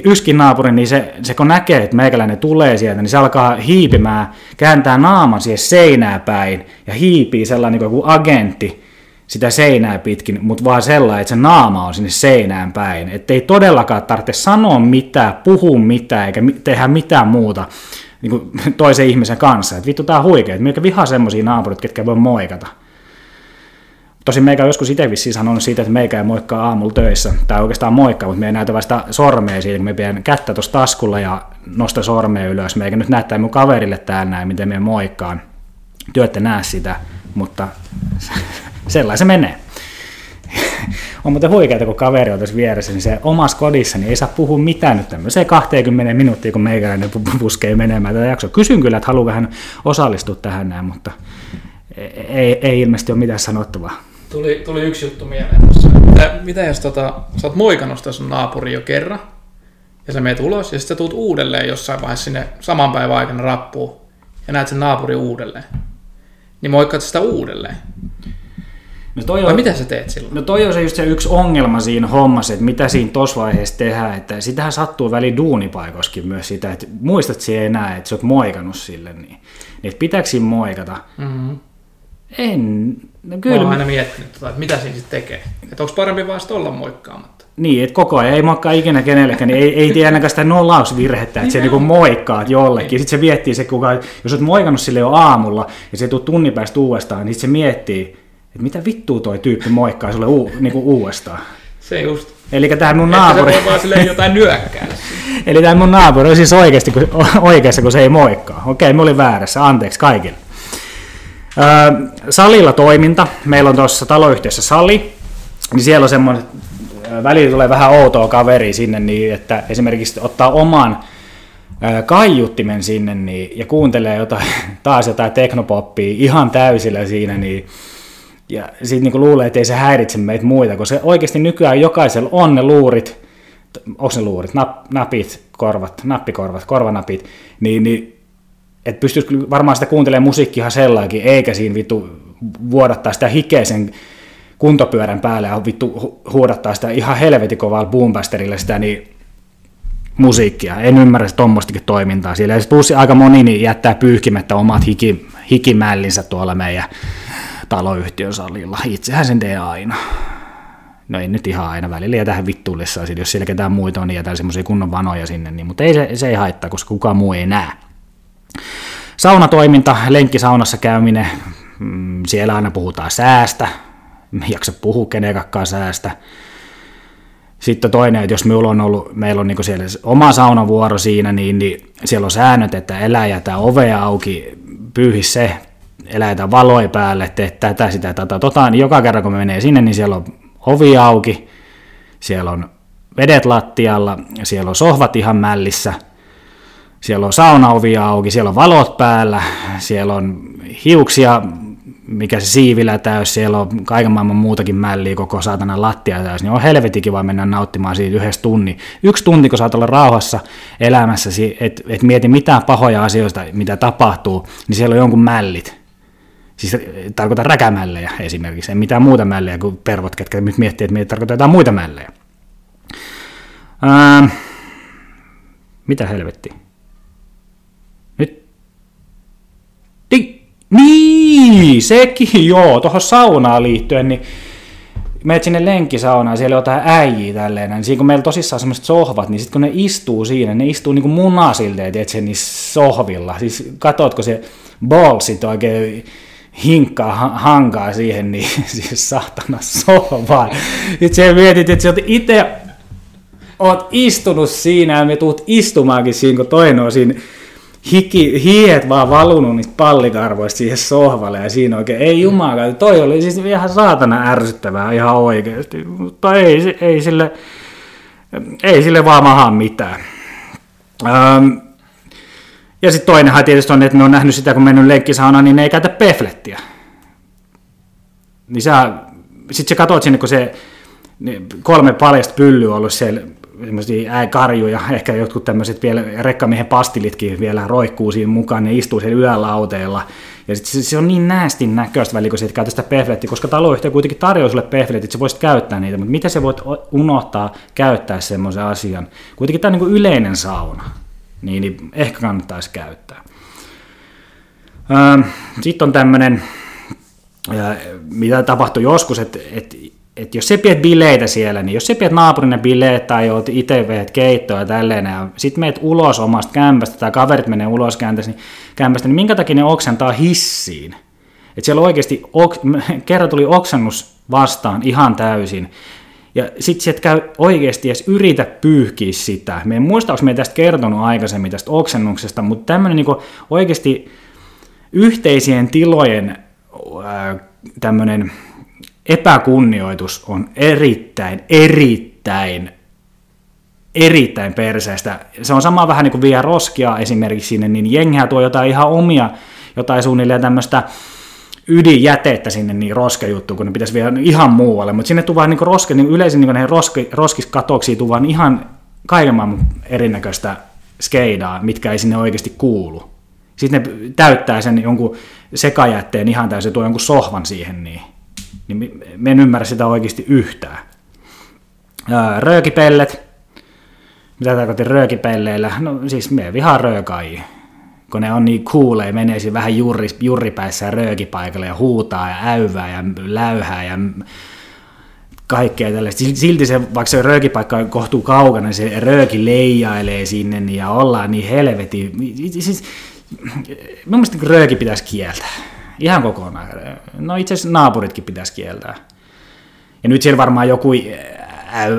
Yskin naapuri, niin se, se kun näkee, että meikäläinen tulee sieltä, niin se alkaa hiipimään, kääntää naaman siihen seinää päin ja hiipii sellainen niin kuin agentti sitä seinää pitkin, mutta vaan sellainen, että se naama on sinne seinään päin. Että ei todellakaan tarvitse sanoa mitään, puhua mitään eikä tehdä mitään muuta niin kuin toisen ihmisen kanssa. Että vittu, tää on huikea. Että vihaa semmoisia naapurit, ketkä voi moikata. Tosin meikä on joskus itse vissiin sanonut siitä, että meikä ei moikkaa aamulla töissä. Tai oikeastaan moikkaa, mutta me ei näytä vasta sormea siitä, kun me pidän kättä tuossa taskulla ja nosta sormea ylös. Meikä nyt näyttää mun kaverille täällä näin, miten me moikkaan. Työtte näe sitä, mutta sellainen se menee. on muuten huikeaa, kun kaveri on tässä vieressä, niin se omassa kodissa niin ei saa puhua mitään nyt tämmöiseen 20 minuuttia, kun meikäläinen puskee menemään tätä jaksoa. Kysyn kyllä, että haluaa hän osallistua tähän näin, mutta ei, ei ilmeisesti ole mitään sanottavaa. Tuli, tuli yksi juttu mieleen tuossa. Mitä, mitä jos tota, sä oot moikannut sun naapuri jo kerran, ja sä meet ulos, ja sitten sä tuut uudelleen jossain vaiheessa sinne saman päivän aikana rappuun, ja näet sen naapuri uudelleen. Niin moikkaat sitä uudelleen. No toi Vai on, mitä sä teet silloin? No toi on se just se yksi ongelma siinä hommassa, että mitä siinä tuossa vaiheessa tehdään, että sitähän sattuu väliin duunipaikoskin myös sitä, että muistat siihen enää, että sä oot moikannut sille, niin, niin että pitääkö siinä moikata? Mm-hmm. En, no kyllä. Mä oon aina miettinyt, tota, että mitä siinä sitten tekee. Että onko parempi vaan olla moikkaamatta? Niin, että koko ajan ei moikkaa ikinä kenellekään, niin ei, ei tiedä ainakaan sitä nollausvirhettä, että se niinku moikkaat jollekin. Sitten se miettii se, kuka, jos olet moikannut sille jo aamulla ja se tuu tunnin päästä uudestaan, niin sitten se miettii, että mitä vittua toi tyyppi moikkaa sulle u, niinku uudestaan. Se just. Eli tämä mun naapuri... Että se voi vaan jotain nyökkää. Eli tämä mun naapuri on siis oikeasti, kun, oikeassa, kun se ei moikkaa. Okei, mä olin väärässä. Anteeksi kaikille salilla toiminta. Meillä on tuossa taloyhtiössä sali, niin siellä on semmoinen, välillä tulee vähän outoa kaveri sinne, niin että esimerkiksi ottaa oman kaiuttimen sinne niin, ja kuuntelee jotain, taas jotain teknopoppia ihan täysillä siinä, niin, ja sitten niin luulee, että ei se häiritse meitä muita, koska oikeasti nykyään jokaisella on ne luurit, onko ne luurit, nap, napit, korvat, nappikorvat, korvanapit, niin, niin että pystyisi varmaan sitä kuuntelemaan musiikkia ihan eikä siinä vittu vuodattaa sitä hikeisen kuntopyörän päälle ja vittu huudattaa sitä ihan helvetin kovalla boombasterilla sitä niin musiikkia. En ymmärrä tuommoistakin toimintaa siellä. Ja plus aika moni niin jättää pyyhkimättä omat hiki, hikimällinsä tuolla meidän taloyhtiön salilla. Itsehän sen tee aina. No ei nyt ihan aina välillä jätä vittuillessa, jos siellä ketään muita on, niin jätän semmoisia kunnon vanoja sinne, niin, mutta ei se, se ei haittaa, koska kukaan muu ei näe. Saunatoiminta, lenkkisaunassa käyminen, mm, siellä aina puhutaan säästä, jaksa puhua kenenkään säästä. Sitten toinen, että jos meillä on ollut, meillä on niin siellä oma saunavuoro siinä, niin, niin siellä on säännöt, että elää jätä ovea auki, pyyhi se, elää valoi päälle, tee tätä, sitä, tätä, tota, niin joka kerran kun me menee sinne, niin siellä on ovi auki, siellä on vedet lattialla, siellä on sohvat ihan mällissä – siellä on saunaovia auki, siellä on valot päällä, siellä on hiuksia, mikä se siivilä täys, siellä on kaiken maailman muutakin mälliä, koko saatana lattia täys, niin on helvetin kiva mennä nauttimaan siitä yhdessä tunnin. Yksi tunti, kun saat olla rauhassa elämässäsi, et, et mieti mitään pahoja asioita, mitä tapahtuu, niin siellä on jonkun mällit. Siis tarkoitan räkämällejä esimerkiksi, ei mitään muuta mällejä kuin pervot, ketkä nyt miettii, että tarkoittaa jotain muita mällejä. Ää, mitä helvettiä? Niin, sekin joo, tuohon saunaan liittyen, niin menet sinne lenkkisaunaan, siellä on jotain äijiä tälleen, niin siinä kun meillä tosissaan semmoiset sohvat, niin sitten kun ne istuu siinä, ne istuu niinku munasilleen, tiedätkö, niissä sohvilla. Siis katotko se ballsit oikein hinkkaa, hankaa siihen, niin siis saatana sohvaan. Sä mietit, että sä oot itse oot istunut siinä ja me tuut istumaankin siinä, kun toinen on siinä hiki, hiet vaan valunut niistä pallikarvoista siihen sohvalle ja siinä oikein, ei jumala, toi oli siis ihan saatana ärsyttävää ihan oikeasti, mutta ei, ei sille, ei sille vaan maha mitään. Ähm, ja sitten toinenhan tietysti on, että ne on nähnyt sitä, kun mennyt lenkkisaunaan, niin ne ei käytä peflettiä. Niin sä, sit sä katsot sinne, kun se kolme paljasta pyllyä on ollut siellä semmoisia karjuja, ehkä jotkut tämmöiset vielä rekkamiehen pastilitkin vielä roikkuu siinä mukaan, ne istuu siellä yölauteella. Ja sit se, se, on niin näästin näköistä väliä, kun siitä käytä sitä pehflettiä, koska taloyhtiö kuitenkin tarjoaa sulle pehfletit, että sä voisit käyttää niitä, mutta miten sä voit unohtaa käyttää semmoisen asian? Kuitenkin tämä on niin yleinen sauna, niin, niin ehkä kannattaisi käyttää. Sitten on tämmöinen, mitä tapahtui joskus, että, että että jos sä pidät bileitä siellä, niin jos sä pidät naapurina bileet tai oot itse veet keittoa ja tälleen, ja sit meet ulos omasta kämpästä tai kaverit menee ulos kämpästä, niin, niin minkä takia ne oksentaa hissiin? Että siellä oikeasti, kerran tuli oksennus vastaan ihan täysin, ja sitten sieltä käy oikeasti edes yritä pyyhkiä sitä. Me en muista, onko me tästä kertonut aikaisemmin tästä oksennuksesta, mutta tämmöinen niin oikeasti yhteisien tilojen tämmöinen epäkunnioitus on erittäin, erittäin, erittäin perseestä. Se on sama vähän niin kuin vie roskia esimerkiksi sinne, niin jengiä tuo jotain ihan omia, jotain suunnilleen tämmöistä ydinjätettä sinne niin roskejuttu, kun ne pitäisi viedä ihan muualle, mutta sinne tulee niin roske, niin yleisin niin roski, roskiskatoksiin tulee ihan kaiken maailman erinäköistä skeidaa, mitkä ei sinne oikeasti kuulu. Sitten ne täyttää sen jonkun sekajätteen ihan täysin, tuo jonkun sohvan siihen, niin niin me en ymmärrä sitä oikeasti yhtään. Röökipellet. Mitä tarkoitin röökipelleillä? No siis me vihaan röökaajia. Kun ne on niin kuulee, menee siinä vähän jurri, jurripäissä röökipaikalle ja huutaa ja äyvää ja läyhää ja kaikkea tällaista. Silti se, vaikka se röökipaikka on kohtuu kaukana, niin se rööki leijailee sinne ja ollaan niin helvetin. Siis, mielestä rööki pitäisi kieltää. Ihan kokonaan. No itse asiassa naapuritkin pitäisi kieltää. Ja nyt siellä varmaan joku äh,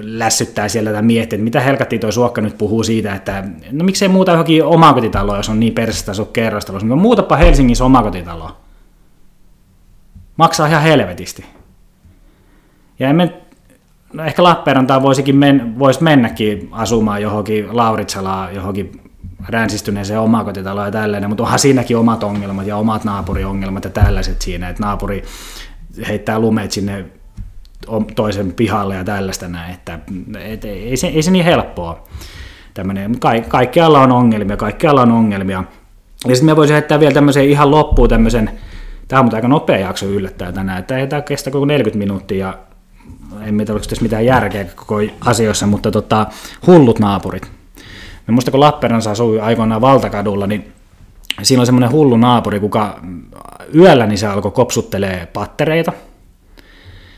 lässyttää siellä tai miettii, että mitä helkattiin tuo suokka nyt puhuu siitä, että no miksei muuta johonkin omakotitalo, jos on niin persestä sun kerrostalo. No muutapa Helsingissä omakotitalo. Maksaa ihan helvetisti. Ja emme, no ehkä Lappeenrantaan voisikin men, voisi mennäkin asumaan johonkin Lauritsalaan, johonkin ränsistyneeseen omakotitaloon ja tällainen, mutta onhan siinäkin omat ongelmat ja omat naapuriongelmat ja tällaiset siinä, että naapuri heittää lumeet sinne toisen pihalle ja tällaista näin, että et, ei, se, ei se niin helppoa. Tämmöinen, ka, kaikkialla on ongelmia, kaikkialla on ongelmia. Ja sitten me voisin heittää vielä tämmöisen ihan loppuun tämmöisen, tämä on aika nopea jakso yllättää tänään, että tämä kestä koko 40 minuuttia ja en tiedä, oliko tässä mitään järkeä koko asioissa, mutta tota, hullut naapurit. Mä muistan, kun Lappeenrannassa asui aikoinaan valtakadulla, niin siinä oli semmoinen hullu naapuri, kuka yöllä niin se alkoi kopsuttelee pattereita.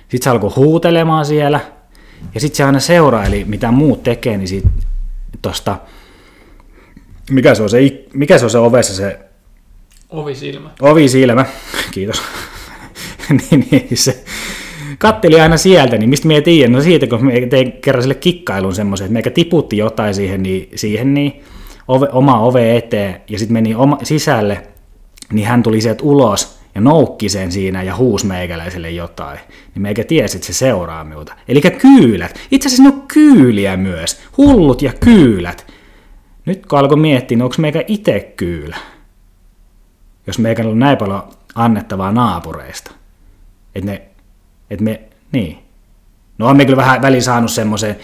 Sitten se alkoi huutelemaan siellä. Ja sitten se aina seuraili, mitä muut tekee, niin siitä tosta, mikä se on se, mikä se on se ovessa se... Ovisilmä. Ovisilmä, kiitos. niin, niin, se, katteli aina sieltä, niin mistä me ei tiedä? No siitä, kun me tein kerran sille kikkailun semmoisen, että meikä tiputti jotain siihen, niin, siihen niin ove, oma ove eteen ja sitten meni oma, sisälle, niin hän tuli sieltä ulos ja noukki sen siinä ja huus meikäläiselle jotain. Niin meikä tiesi, että se seuraa minulta. Eli kyylät. Itse asiassa ne on kyyliä myös. Hullut ja kyylät. Nyt kun alkoi miettiä, niin onko meikä itse kyylä? Jos meikä on näin paljon annettavaa naapureista. Että ne et me, niin. No on me kyllä vähän väliin saanut semmoisen,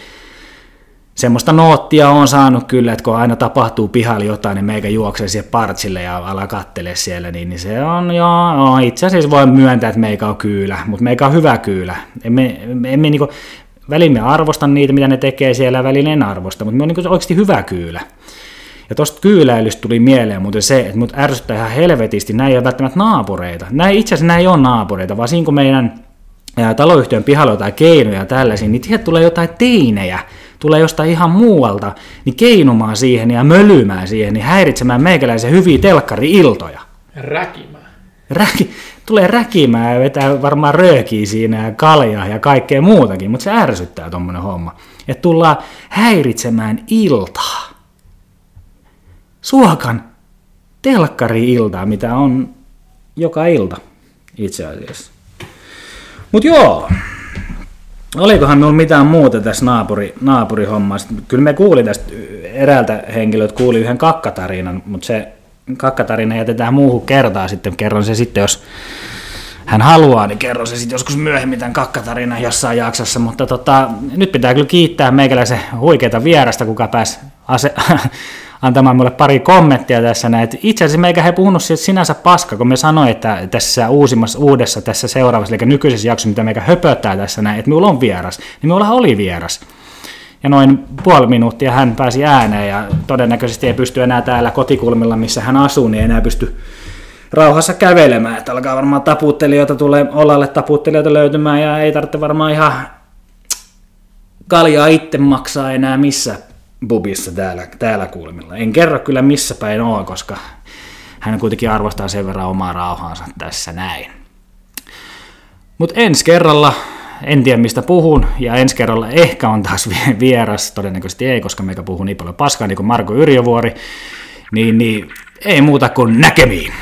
semmoista noottia on saanut kyllä, että kun aina tapahtuu pihalla jotain, niin meikä juoksee siihen partsille ja ala kattele siellä, niin, niin se on joo, joo, itse asiassa voi myöntää, että meikä on kyylä, mutta meikä on hyvä kyylä. Emme, emme niinku, välin me arvostan niitä, mitä ne tekee siellä, välin en arvosta, mutta me on niinku oikeasti hyvä kyylä. Ja tuosta kyyläilystä tuli mieleen muuten se, että mut ärsyttää ihan helvetisti, näin ei ole välttämättä naapureita. Näin, itse asiassa näin ei ole naapureita, vaan siinä kun meidän taloyhtiön pihalla jotain keinoja tällaisia, niin sieltä tulee jotain teinejä, tulee jostain ihan muualta, niin keinumaan siihen ja mölymään siihen, niin häiritsemään meikäläisen hyviä telkkari-iltoja. Räkimään. Räki, tulee räkimään ja vetää varmaan röökiä siinä ja kaljaa ja kaikkea muutakin, mutta se ärsyttää tuommoinen homma. Että tullaan häiritsemään iltaa. Suokan telkkari-iltaa, mitä on joka ilta itse asiassa. Mutta joo, olikohan minulla mitään muuta tässä naapuri, naapurihommassa? Kyllä me kuuli tästä eräältä henkilöltä, kuuli yhden kakkatarinan, mutta se kakkatarina jätetään muuhun kertaan sitten, kerron se sitten, jos hän haluaa, niin kerro se sitten joskus myöhemmin tämän kakkatarinan jossain jaksossa, mutta tota, nyt pitää kyllä kiittää meikäläisen huikeita vierasta, kuka pääsi ase- antamaan mulle pari kommenttia tässä näin. Itse asiassa meikä he puhunut siitä sinänsä paska, kun me sanoin, että tässä uusimmassa, uudessa, tässä seuraavassa, eli nykyisessä jaksossa, mitä meikä höpöttää tässä näin, että minulla on vieras, niin minulla oli vieras. Ja noin puoli minuuttia hän pääsi ääneen ja todennäköisesti ei pysty enää täällä kotikulmilla, missä hän asuu, niin enää pysty rauhassa kävelemään. Että alkaa varmaan taputtelijoita tulee olalle taputtelijoita löytymään ja ei tarvitse varmaan ihan kaljaa itse maksaa enää missä bubissa täällä, täällä kulmilla. En kerro kyllä missä päin on, koska hän kuitenkin arvostaa sen verran omaa rauhaansa tässä näin. Mutta ensi kerralla, en tiedä mistä puhun, ja ensi kerralla ehkä on taas vieras, todennäköisesti ei, koska meikä puhuu niin paljon paskaa, niin kuin Marko Yrjövuori, niin, niin ei muuta kuin näkemiin.